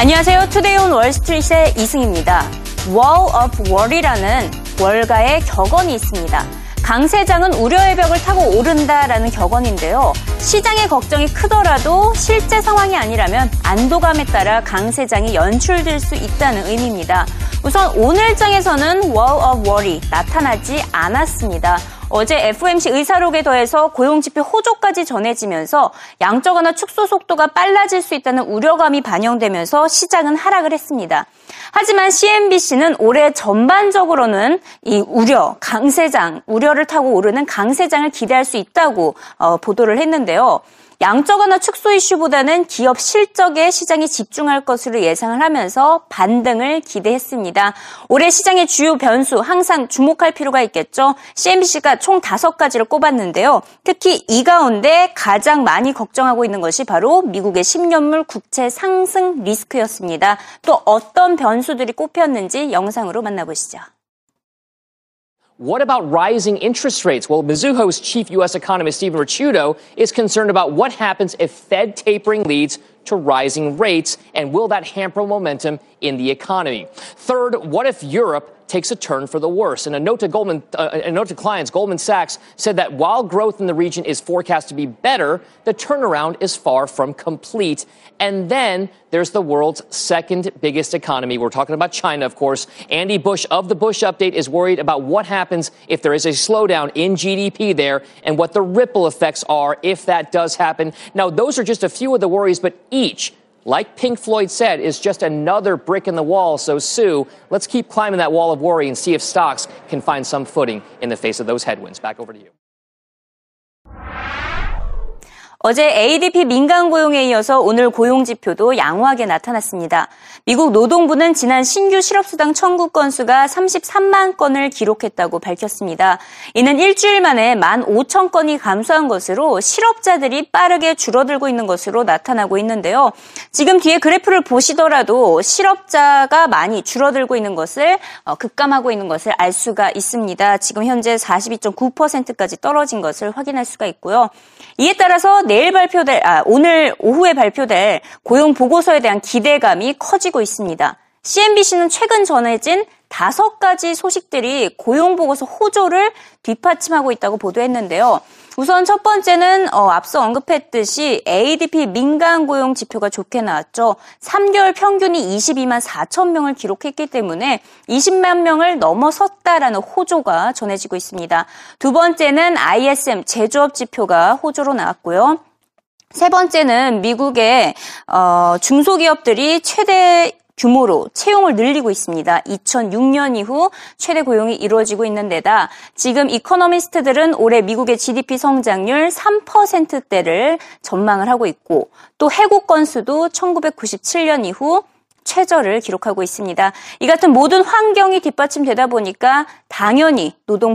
안녕하세요. Today on Wall Street의 이승입니다. Wall of Worry라는 월가의 격언이 있습니다. 강세장은 우려의 벽을 타고 오른다라는 격언인데요. 시장의 걱정이 크더라도 실제 상황이 아니라면 안도감에 따라 강세장이 연출될 수 있다는 의미입니다. 우선 오늘 장에서는 Wall of Worry 나타나지 않았습니다. 어제 FOMC 의사록에 더해서 고용지표 호조까지 전해지면서 양적 완화 축소 속도가 빨라질 수 있다는 우려감이 반영되면서 시장은 하락을 했습니다. 하지만 CNBC는 올해 전반적으로는 이 우려, 강세장, 우려를 타고 오르는 강세장을 기대할 수 있다고 어, 보도를 했는데요. 양적 완화 축소 이슈보다는 기업 실적에 시장이 집중할 것으로 예상을 하면서 반등을 기대했습니다. 올해 시장의 주요 변수 항상 주목할 필요가 있겠죠. CNBC가 총 다섯 가지를 꼽았는데요. 특히 이 가운데 가장 많이 걱정하고 있는 것이 바로 미국의 10년물 국채 상승 리스크였습니다. 또 어떤 변수들이 꼽혔는지 영상으로 만나보시죠. What about rising interest rates? Well, Mizuho's chief U.S. economist Stephen Ricciuto is concerned about what happens if Fed tapering leads to rising rates, and will that hamper momentum in the economy? Third, what if Europe takes a turn for the worse. In a note to Goldman, uh, a note to clients, Goldman Sachs said that while growth in the region is forecast to be better, the turnaround is far from complete. And then there's the world's second biggest economy. We're talking about China, of course. Andy Bush of the Bush update is worried about what happens if there is a slowdown in GDP there and what the ripple effects are if that does happen. Now, those are just a few of the worries, but each like Pink Floyd said, is just another brick in the wall. So, Sue, let's keep climbing that wall of worry and see if stocks can find some footing in the face of those headwinds. Back over to you. 어제 ADP 민간 고용에 이어서 오늘 고용 지표도 양호하게 나타났습니다. 미국 노동부는 지난 신규 실업수당 청구 건수가 33만 건을 기록했다고 밝혔습니다. 이는 일주일 만에 1만 5천 건이 감소한 것으로 실업자들이 빠르게 줄어들고 있는 것으로 나타나고 있는데요. 지금 뒤에 그래프를 보시더라도 실업자가 많이 줄어들고 있는 것을 어, 급감하고 있는 것을 알 수가 있습니다. 지금 현재 42.9%까지 떨어진 것을 확인할 수가 있고요. 이에 따라서 내일 발표될, 아, 오늘 오후에 발표될 고용 보고서에 대한 기대감이 커지고 있습니다. CNBC는 최근 전해진 다섯 가지 소식들이 고용 보고서 호조를 뒷받침하고 있다고 보도했는데요. 우선 첫 번째는 어, 앞서 언급했듯이 ADP 민간 고용 지표가 좋게 나왔죠. 3개월 평균이 22만 4천 명을 기록했기 때문에 20만 명을 넘어섰다라는 호조가 전해지고 있습니다. 두 번째는 ISM 제조업 지표가 호조로 나왔고요. 세 번째는 미국의 어, 중소기업들이 최대 규모로 채용을 늘리고 있습니다. 2006년 이후 최대 고용이 이루어지고 있는 데다 지금 이코노미스트들은 올해 미국의 GDP 성장률 3%대를 전망을 하고 있고 또 해고 건수도 1997년 이후 최저를 기록하고 있습니다. 이 같은 모든 환경이 뒷받침되다 보니까 당연히 노동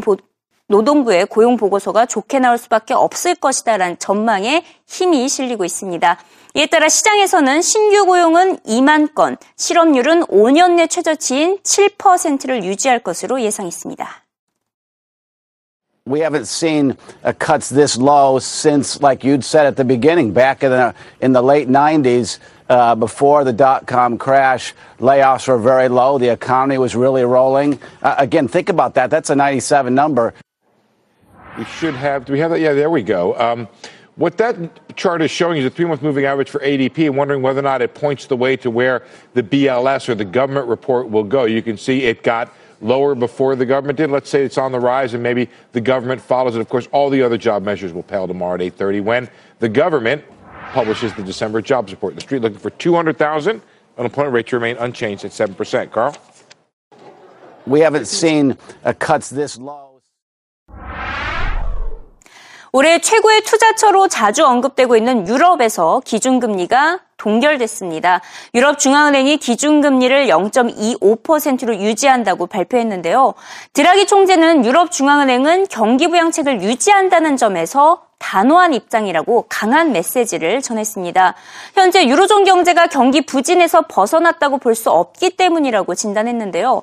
노동부의 고용 보고서가 좋게 나올 수밖에 없을 것이다라는 전망에 힘이 실리고 있습니다. 이에 따라 시장에서는 신규 고용은 2만 건, 실업률은 5년 내 최저치인 7%를 유지할 것으로 예상했습니다. We haven't seen uh, cuts this low since, like you'd said at the beginning, back in the, in the late 90s, uh, before the dot com crash. Layoffs were very low. The economy was really rolling. Uh, again, think about that. That's a 97 number. We should have. Do we have that? Yeah, there we go. Um, what that chart is showing is a three month moving average for ADP and wondering whether or not it points the way to where the BLS or the government report will go. You can see it got lower before the government did. Let's say it's on the rise and maybe the government follows it. Of course, all the other job measures will pale tomorrow at 8:30 when the government publishes the December jobs report. The street looking for 200,000. Unemployment rate to remain unchanged at 7%. Carl? We haven't seen uh, cuts this low. 올해 최고의 투자처로 자주 언급되고 있는 유럽에서 기준금리가 동결됐습니다. 유럽 중앙은행이 기준금리를 0.25%로 유지한다고 발표했는데요. 드라기 총재는 유럽 중앙은행은 경기 부양책을 유지한다는 점에서 단호한 입장이라고 강한 메시지를 전했습니다. 현재 유로존 경제가 경기 부진에서 벗어났다고 볼 수 없기 때문이라고 진단했는데요.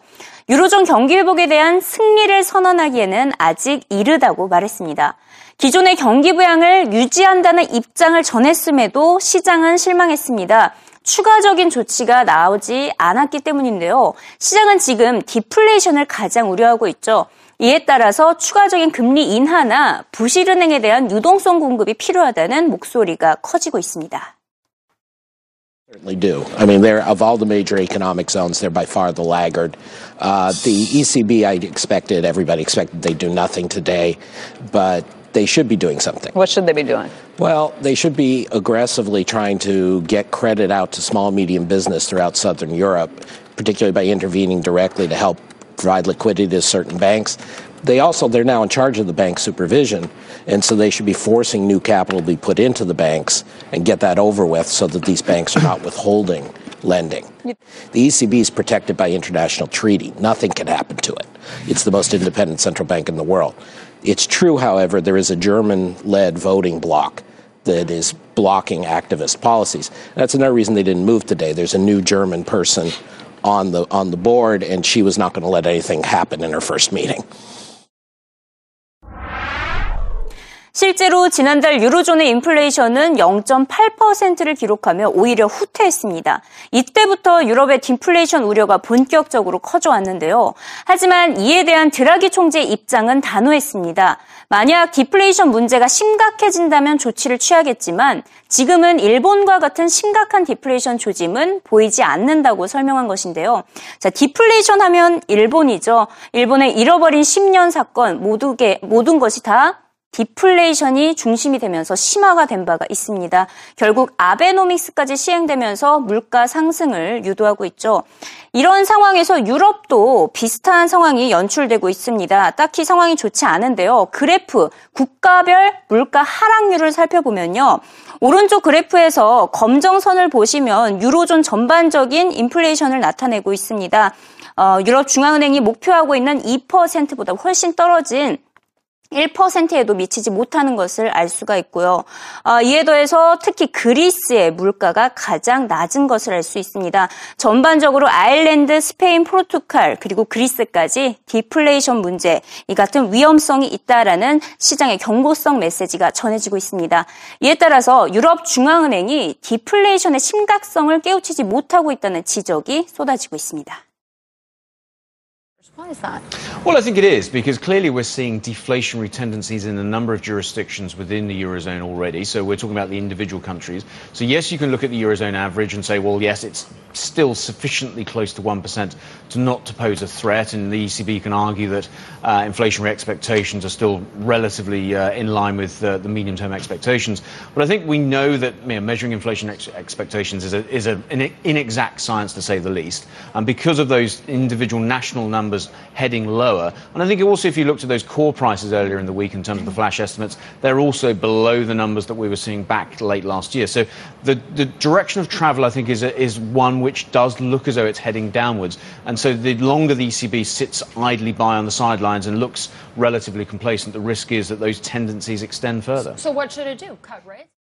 유로존 경기 회복에 대한 승리를 선언하기에는 아직 이르다고 말했습니다. 기존의 경기 부양을 유지한다는 입장을 전했음에도 시장은 실망했습니다. 추가적인 조치가 나오지 않았기 때문인데요. 시장은 지금 디플레이션을 가장 우려하고 있죠. 이에 따라서 추가적인 금리 인하나 부실은행에 대한 유동성 공급이 필요하다는 목소리가 커지고 있습니다. certainly do. I mean, they're of all the major economic zones, they're by far the laggard. Uh, the ECB, I expected, everybody expected they'd do nothing today, but they should be doing something. What should they be doing? Well, they should be aggressively trying to get credit out to small medium business throughout southern Europe, particularly by intervening directly to help provide liquidity to certain banks. They also they're now in charge of the bank supervision, and so they should be forcing new capital to be put into the banks and get that over with so that these banks are not withholding lending. The ECB is protected by international treaty. Nothing can happen to it. It's the most independent central bank in the world. It's true, however, there is a German led voting bloc that is blocking activist policies. That's another reason they didn't move today. There's a new German person on the on the board, and she was not going to let anything happen in her first meeting. 실제로 지난달 유로존의 인플레이션은 0.8%를 기록하며 오히려 후퇴했습니다. 이때부터 유럽의 디플레이션 우려가 본격적으로 커져왔는데요. 하지만 이에 대한 드라기 총재의 입장은 단호했습니다. 만약 디플레이션 문제가 심각해진다면 조치를 취하겠지만 지금은 일본과 같은 심각한 디플레이션 조짐은 보이지 않는다고 설명한 것인데요. 자, 디플레이션 하면 일본이죠. 일본의 잃어버린 10년 사건 모두 게, 모든 것이 다 디플레이션이 중심이 되면서 심화가 된 바가 있습니다. 결국 아베노믹스까지 시행되면서 물가 상승을 유도하고 있죠. 이런 상황에서 유럽도 비슷한 상황이 연출되고 있습니다. 딱히 상황이 좋지 않은데요. 그래프 국가별 물가 하락률을 살펴보면요. 오른쪽 그래프에서 검정선을 보시면 유로존 전반적인 인플레이션을 나타내고 있습니다. 어, 유럽 중앙은행이 목표하고 있는 2%보다 훨씬 떨어진 1%에도 미치지 못하는 것을 알 수가 있고요. 어, 이에 더해서 특히 그리스의 물가가 가장 낮은 것을 알 수 있습니다. 전반적으로 아일랜드, 스페인, 포르투갈 그리고 그리스까지 디플레이션 문제 이 같은 위험성이 있다라는 시장의 경고성 메시지가 전해지고 있습니다. 이에 따라서 유럽 중앙은행이 디플레이션의 심각성을 깨우치지 못하고 있다는 지적이 쏟아지고 있습니다. Why is that? Well, I think it is because clearly we're seeing deflationary tendencies in a number of jurisdictions within the Eurozone already. So we're talking about the individual countries. So, yes, you can look at the Eurozone average and say, well, yes, it's still sufficiently close to 1% to not to pose a threat. And the ECB can argue that uh, inflationary expectations are still relatively uh, in line with uh, the medium term expectations. But I think we know that you know, measuring inflation ex- expectations is, a, is a, an inexact science to say the least. And because of those individual national numbers heading lower, and I think also if you looked at those core prices earlier in the week in terms of the flash estimates, they're also below the numbers that we were seeing back late last year. So the, the direction of travel, I think, is, a, is one which does look as though it's heading downwards. And so the longer the ECB sits idly by on the sidelines and looks relatively complacent, the risk is that those tendencies extend further. So what should it do? Cut rates?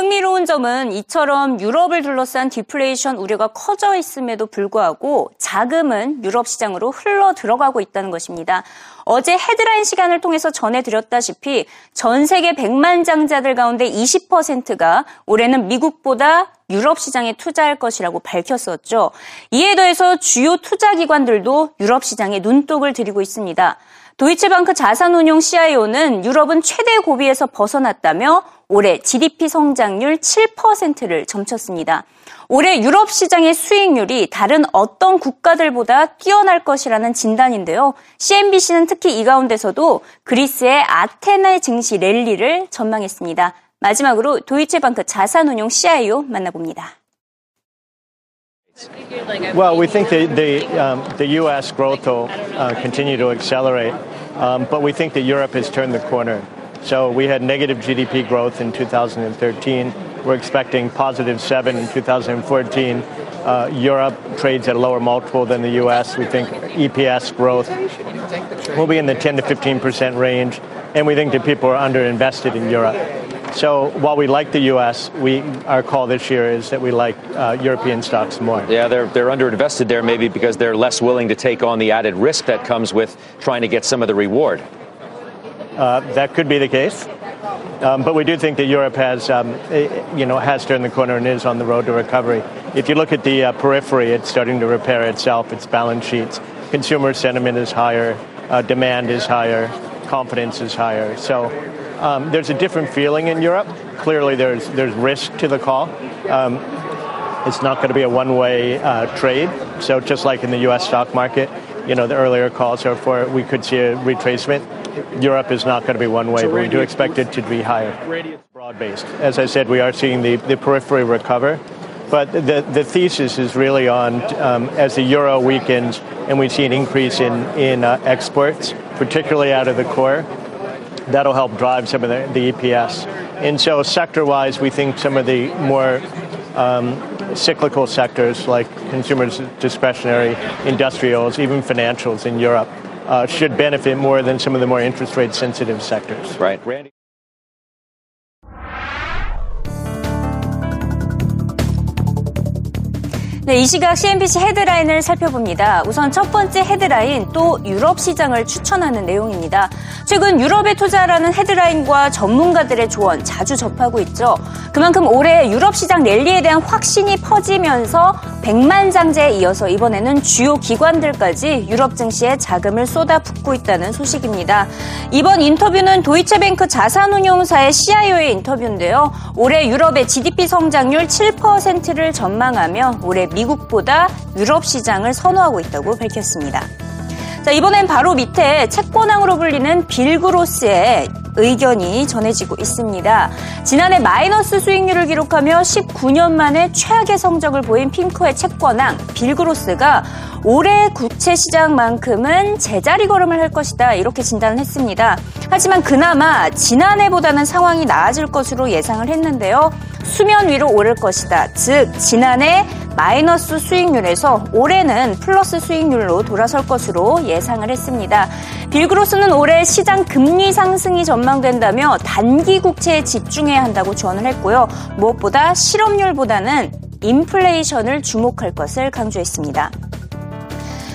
흥미로운 점은 이처럼 유럽을 둘러싼 디플레이션 우려가 커져 있음에도 불구하고 자금은 유럽 시장으로 흘러 들어가고 있다는 것입니다. 어제 헤드라인 시간을 통해서 전해드렸다시피 전 세계 100만 장자들 가운데 20%가 올해는 미국보다 유럽 시장에 투자할 것이라고 밝혔었죠. 이에 더해서 주요 투자 기관들도 유럽 시장에 눈독을 들이고 있습니다. 도이체방크 자산운용 CIO는 유럽은 최대 고비에서 벗어났다며 올해 GDP 성장률 7%를 점쳤습니다. 올해 유럽 시장의 수익률이 다른 어떤 국가들보다 뛰어날 것이라는 진단인데요. CNBC는 특히 이 가운데서도 그리스의 아테네 증시 랠리를 전망했습니다. 마지막으로 도이체방크 자산운용 CIO 만나봅니다. Well, we think the the, um, the U.S. growth will uh, continue to accelerate, um, but we think that Europe has turned the corner. So we had negative GDP growth in 2013. We're expecting positive seven in 2014. Uh, Europe trades at a lower multiple than the U.S. We think EPS growth will be in the 10 to 15 percent range, and we think that people are underinvested in Europe. So while we like the U.S., we our call this year is that we like uh, European stocks more. Yeah, they're they're underinvested there maybe because they're less willing to take on the added risk that comes with trying to get some of the reward. Uh, that could be the case. Um, but we do think that Europe has, um, you know, has turned the corner and is on the road to recovery. If you look at the uh, periphery, it's starting to repair itself. Its balance sheets, consumer sentiment is higher, uh, demand is higher, confidence is higher. So um, there's a different feeling in Europe. Clearly, there's there's risk to the call. Um, it's not going to be a one-way uh, trade. So just like in the U.S. stock market, you know, the earlier calls are for we could see a retracement. Europe is not going to be one way, but we do expect it to be higher. Broad-based. As I said, we are seeing the, the periphery recover. But the, the thesis is really on um, as the euro weakens and we see an increase in, in uh, exports, particularly out of the core, that'll help drive some of the, the EPS. And so, sector wise, we think some of the more um, cyclical sectors like consumers discretionary, industrials, even financials in Europe uh, should benefit more than some of the more interest rate sensitive sectors. Right. Randy. 네, 이 시각 CNBC 헤드라인을 살펴봅니다. 우선 첫 번째 헤드라인 또 유럽 시장을 추천하는 내용입니다. 최근 유럽에 투자라는 헤드라인과 전문가들의 조언 자주 접하고 있죠. 그만큼 올해 유럽 시장 랠리에 대한 확신이 퍼지면서 백만장제에 이어서 이번에는 주요 기관들까지 유럽 증시에 자금을 쏟아붓고 있다는 소식입니다. 이번 인터뷰는 도이체뱅크 자산운용사의 CIO의 인터뷰인데요. 올해 유럽의 GDP 성장률 7%를 전망하며 올해 미 국보다 유럽 시장을 선호하고 있다고 밝혔습니다. 자, 이번엔 바로 밑에 채권왕으로 불리는 빌그로스의 의견이 전해지고 있습니다. 지난해 마이너스 수익률을 기록하며 19년 만에 최악의 성적을 보인 핑크의 채권왕 빌그로스가 올해 국채 시장만큼은 제자리 걸음을 할 것이다 이렇게 진단을 했습니다. 하지만 그나마 지난해보다는 상황이 나아질 것으로 예상을 했는데요. 수면 위로 오를 것이다. 즉 지난해 마이너스 수익률에서 올해는 플러스 수익률로 돌아설 것으로 예상을 했습니다. 빌그로스는 올해 시장 금리 상승이 전망된다며 단기 국채에 집중해야 한다고 조언을 했고요. 무엇보다 실업률보다는 인플레이션을 주목할 것을 강조했습니다.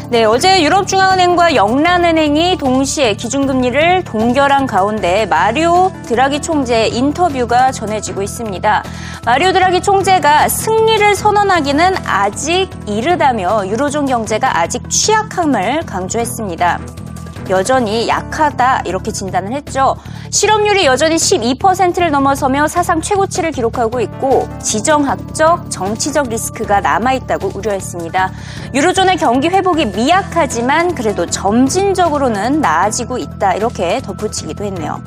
네, 어제 유럽중앙은행과 영란은행이 동시에 기준금리를 동결한 가운데 마리오 드라기 총재의 인터뷰가 전해지고 있습니다. 마리오 드라기 총재가 승리를 선언하기는 아직 이르다며 유로존 경제가 아직 취약함을 강조했습니다. 여전히 약하다 이렇게 진단을 했죠. 실업률이 여전히 12%를 넘어서며 사상 최고치를 기록하고 있고 지정학적, 정치적 리스크가 남아있다고 우려했습니다. 유로존의 경기 회복이 미약하지만 그래도 점진적으로는 나아지고 있다 이렇게 덧붙이기도 했네요.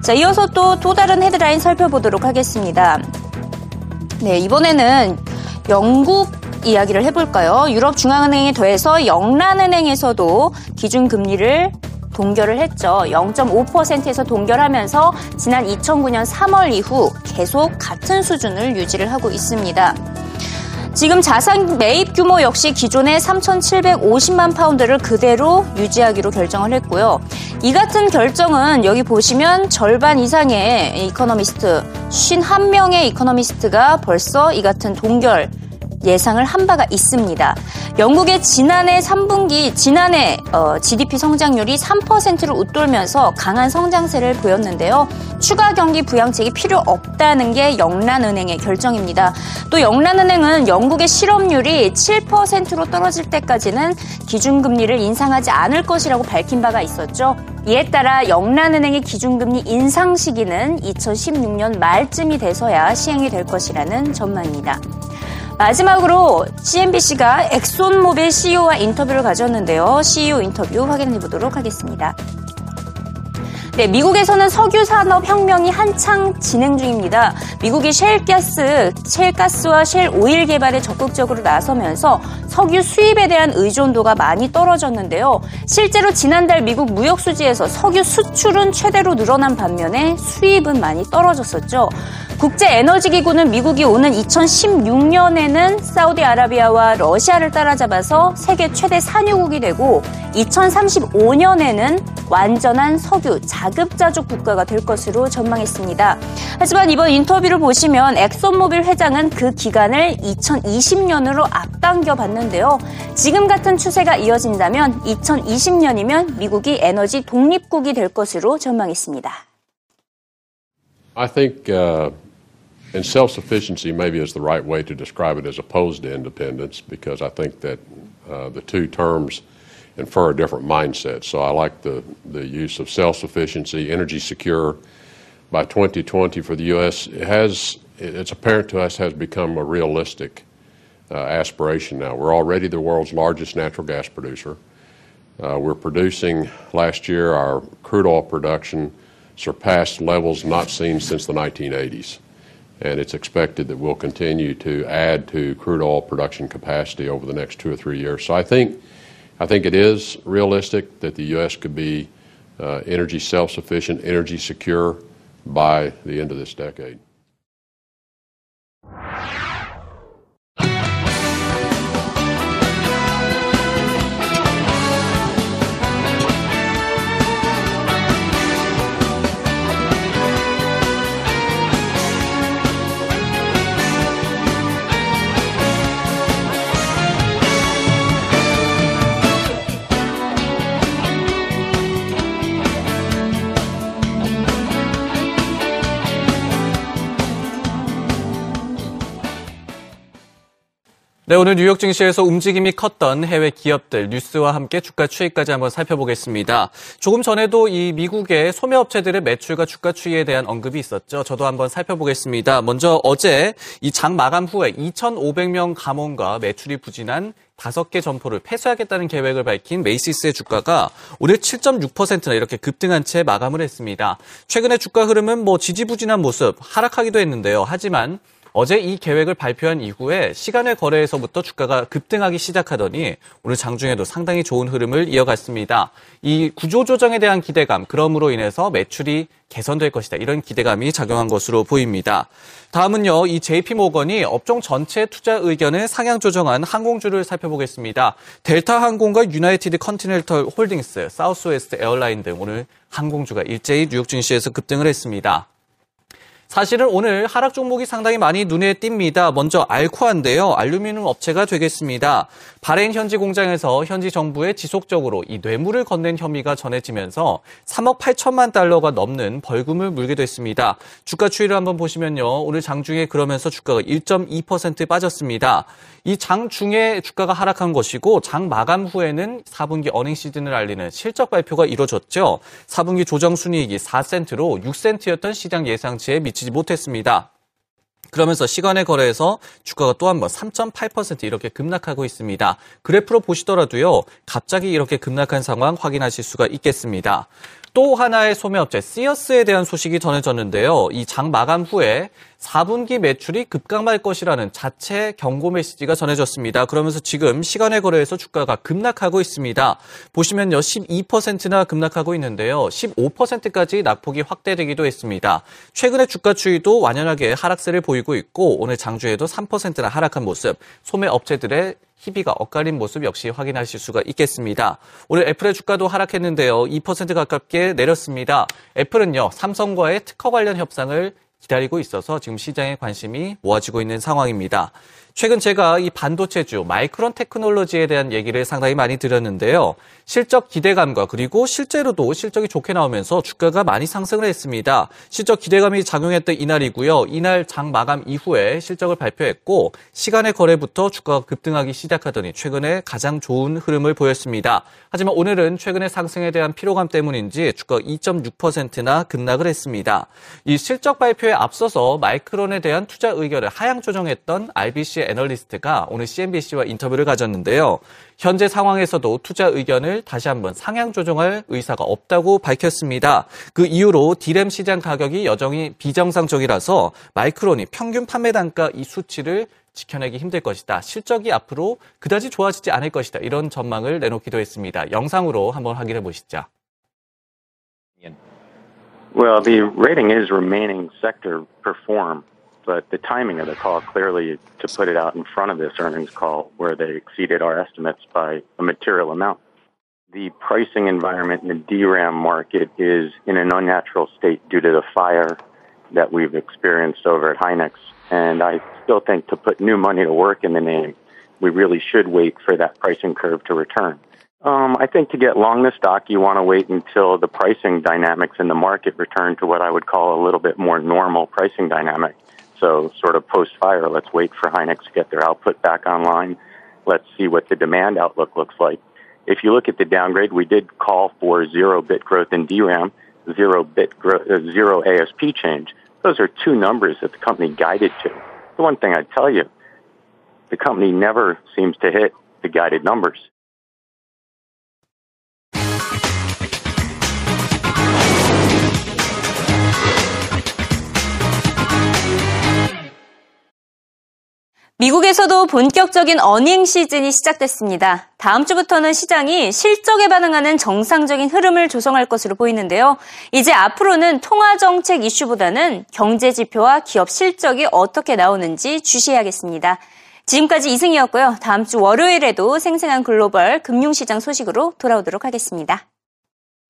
자, 이어서 또 또 다른 헤드라인 살펴보도록 하겠습니다. 네, 이번에는 영국 이야기를 해볼까요? 유럽중앙은행에 더해서 영란은행에서도 기준금리를 동결을 했죠. 0.5%에서 동결하면서 지난 2009년 3월 이후 계속 같은 수준을 유지를 하고 있습니다. 지금 자산 매입 규모 역시 기존의 3,750만 파운드를 그대로 유지하기로 결정을 했고요. 이 같은 결정은 여기 보시면 절반 이상의 이코노미스트, 51명의 이코노미스트가 벌써 이 같은 동결 예상을 한 바가 있습니다. 영국의 지난해 3분기 지난해 어, GDP 성장률이 3%를 웃돌면서 강한 성장세를 보였는데요. 추가 경기 부양책이 필요 없다는 게 영란은행의 결정입니다. 또 영란은행은 영국의 실업률이 7%로 떨어질 때까지는 기준금리를 인상하지 않을 것이라고 밝힌 바가 있었죠. 이에 따라 영란은행의 기준금리 인상 시기는 2016년 말쯤이 돼서야 시행이 될 것이라는 전망입니다. 마지막으로 CNBC가 엑손모빌 CEO와 인터뷰를 가졌는데요. CEO 인터뷰 확인해 보도록 하겠습니다. 네, 미국에서는 석유 산업 혁명이 한창 진행 중입니다. 미국이 셰일가스, 셰일가스와 셰일 오일 개발에 적극적으로 나서면서 석유 수입에 대한 의존도가 많이 떨어졌는데요. 실제로 지난달 미국 무역 수지에서 석유 수출은 최대로 늘어난 반면에 수입은 많이 떨어졌었죠. 국제 에너지 기구는 미국이 오는 2016년에는 사우디아라비아와 러시아를 따라잡아서 세계 최대 산유국이 되고 2035년에는 완전한 석유 자 급자족 국가가 될 것으로 전망했습니다. 하지만 이번 인터뷰를 보시면 엑손모빌 회장은 그 기간을 2020년으로 앞당겨 봤는데요. 지금 같은 추세가 이어진다면 2020년이면 미국이 에너지 독립국이 될 것으로 전망했습니다. I think, uh, and self sufficiency maybe is the right way to describe it as opposed to independence because I think that uh, the two terms infer a different mindset. So I like the, the use of self sufficiency, energy secure by 2020 for the U.S. It has, it's apparent to us, has become a realistic uh, aspiration now. We're already the world's largest natural gas producer. Uh, we're producing last year, our crude oil production surpassed levels not seen since the 1980s. And it's expected that we'll continue to add to crude oil production capacity over the next two or three years. So I think, I think it is realistic that the U.S. could be uh, energy self sufficient, energy secure by the end of this decade. 네, 오늘 뉴욕 증시에서 움직임이 컸던 해외 기업들 뉴스와 함께 주가 추이까지 한번 살펴보겠습니다. 조금 전에도 이 미국의 소매업체들의 매출과 주가 추이에 대한 언급이 있었죠. 저도 한번 살펴보겠습니다. 먼저 어제 이 장 마감 후에 2,500명 감원과 매출이 부진한 다섯 개 점포를 폐쇄하겠다는 계획을 밝힌 메이시스의 주가가 오늘 7.6%나 이렇게 급등한 채 마감을 했습니다. 최근의 주가 흐름은 뭐 지지부진한 모습 하락하기도 했는데요. 하지만 어제 이 계획을 발표한 이후에 시간외 거래에서부터 주가가 급등하기 시작하더니 오늘 장중에도 상당히 좋은 흐름을 이어갔습니다. 이 구조조정에 대한 기대감, 그럼으로 인해서 매출이 개선될 것이다. 이런 기대감이 작용한 것으로 보입니다. 다음은요, 이 JP모건이 업종 전체 투자 의견을 상향 조정한 항공주를 살펴보겠습니다. 델타 항공과 유나이티드 컨티넨털 홀딩스, 사우스웨스트 에어라인 등 오늘 항공주가 일제히 뉴욕 증시에서 급등을 했습니다. 사실은 오늘 하락 종목이 상당히 많이 눈에 띕니다. 먼저 알코아인데요. 알루미늄 업체가 되겠습니다. 바레인 현지 공장에서 현지 정부에 지속적으로 이 뇌물을 건넨 혐의가 전해지면서 3억 8천만 달러가 넘는 벌금을 물게 됐습니다. 주가 추이를 한번 보시면요. 오늘 장중에 그러면서 주가가 1.2% 빠졌습니다. 이 장중에 주가가 하락한 것이고 장 마감 후에는 4분기 earning 시즌을 알리는 실적 발표가 이뤄졌죠. 4분기 조정 순이익이 4센트로 6센트였던 시장 예상치에 미치지 못했습니다. 그러면서 시간의 거래에서 주가가 또 한 번 3.8% 이렇게 급락하고 있습니다. 그래프로 보시더라도요, 갑자기 이렇게 급락한 상황 확인하실 수가 있겠습니다. 또 하나의 소매업체 시어스에 대한 소식이 전해졌는데요. 이 장 마감 후에 4분기 매출이 급감할 것이라는 자체 경고 메시지가 전해졌습니다. 그러면서 지금 시간의 거래에서 주가가 급락하고 있습니다. 보시면요. 12%나 급락하고 있는데요. 15%까지 낙폭이 확대되기도 했습니다. 최근에 주가 추이도 완연하게 하락세를 보이고 있고 오늘 장주에도 3%나 하락한 모습, 소매 업체들의 희비가 엇갈린 모습 역시 확인하실 수가 있겠습니다. 오늘 애플의 주가도 하락했는데요. 2% 가깝게 내렸습니다. 애플은요, 삼성과의 특허 관련 협상을 기다리고 있어서 지금 시장에 관심이 모아지고 있는 상황입니다. 최근 제가 이 반도체주 마이크론 테크놀로지에 대한 얘기를 상당히 많이 드렸는데요. 실적 기대감과 그리고 실제로도 실적이 좋게 나오면서 주가가 많이 상승을 했습니다. 실적 기대감이 작용했던 이날이고요. 이날 장 마감 이후에 실적을 발표했고 시간의 거래부터 주가가 급등하기 시작하더니 최근에 가장 좋은 흐름을 보였습니다. 하지만 오늘은 최근의 상승에 대한 피로감 때문인지 주가가 2.6%나 급락을 했습니다. 이 실적 발표에 앞서서 마이크론에 대한 투자 의견을 하향 조정했던 RBC 애널리스트가 오늘 CNBC와 인터뷰를 가졌는데요. 현재 상황에서도 투자 의견을 다시 한번 상향 조정할 의사가 없다고 밝혔습니다. 그 이후로 디램 시장 가격이 여전히 비정상적이라서 마이크론이 평균 판매 단가 이 수치를 지켜내기 힘들 것이다. 실적이 앞으로 그다지 좋아지지 않을 것이다. 이런 전망을 내놓기도 했습니다. 영상으로 한번 확인해 보시죠. Well, the rating is remaining sector perform. But the timing of the call clearly to put it out in front of this earnings call where they exceeded our estimates by a material amount. The pricing environment in the DRAM market is in an unnatural state due to the fire that we've experienced over at Hynix. And I still think to put new money to work in the name, we really should wait for that pricing curve to return. Um, I think to get long the stock, you want to wait until the pricing dynamics in the market return to what I would call a little bit more normal pricing dynamic. So, sort of post fire, let's wait for Hynix to get their output back online. Let's see what the demand outlook looks like. If you look at the downgrade, we did call for zero bit growth in DRAM, zero bit growth, uh, zero ASP change. Those are two numbers that the company guided to. The one thing I'd tell you, the company never seems to hit the guided numbers. 미국에서도 본격적인 어닝 시즌이 시작됐습니다. 다음 주부터는 시장이 실적에 반응하는 정상적인 흐름을 조성할 것으로 보이는데요. 이제 앞으로는 통화 정책 이슈보다는 경제 지표와 기업 실적이 어떻게 나오는지 주시해야겠습니다. 지금까지 이승이었고요. 다음 주 월요일에도 생생한 글로벌 금융시장 소식으로 돌아오도록 하겠습니다.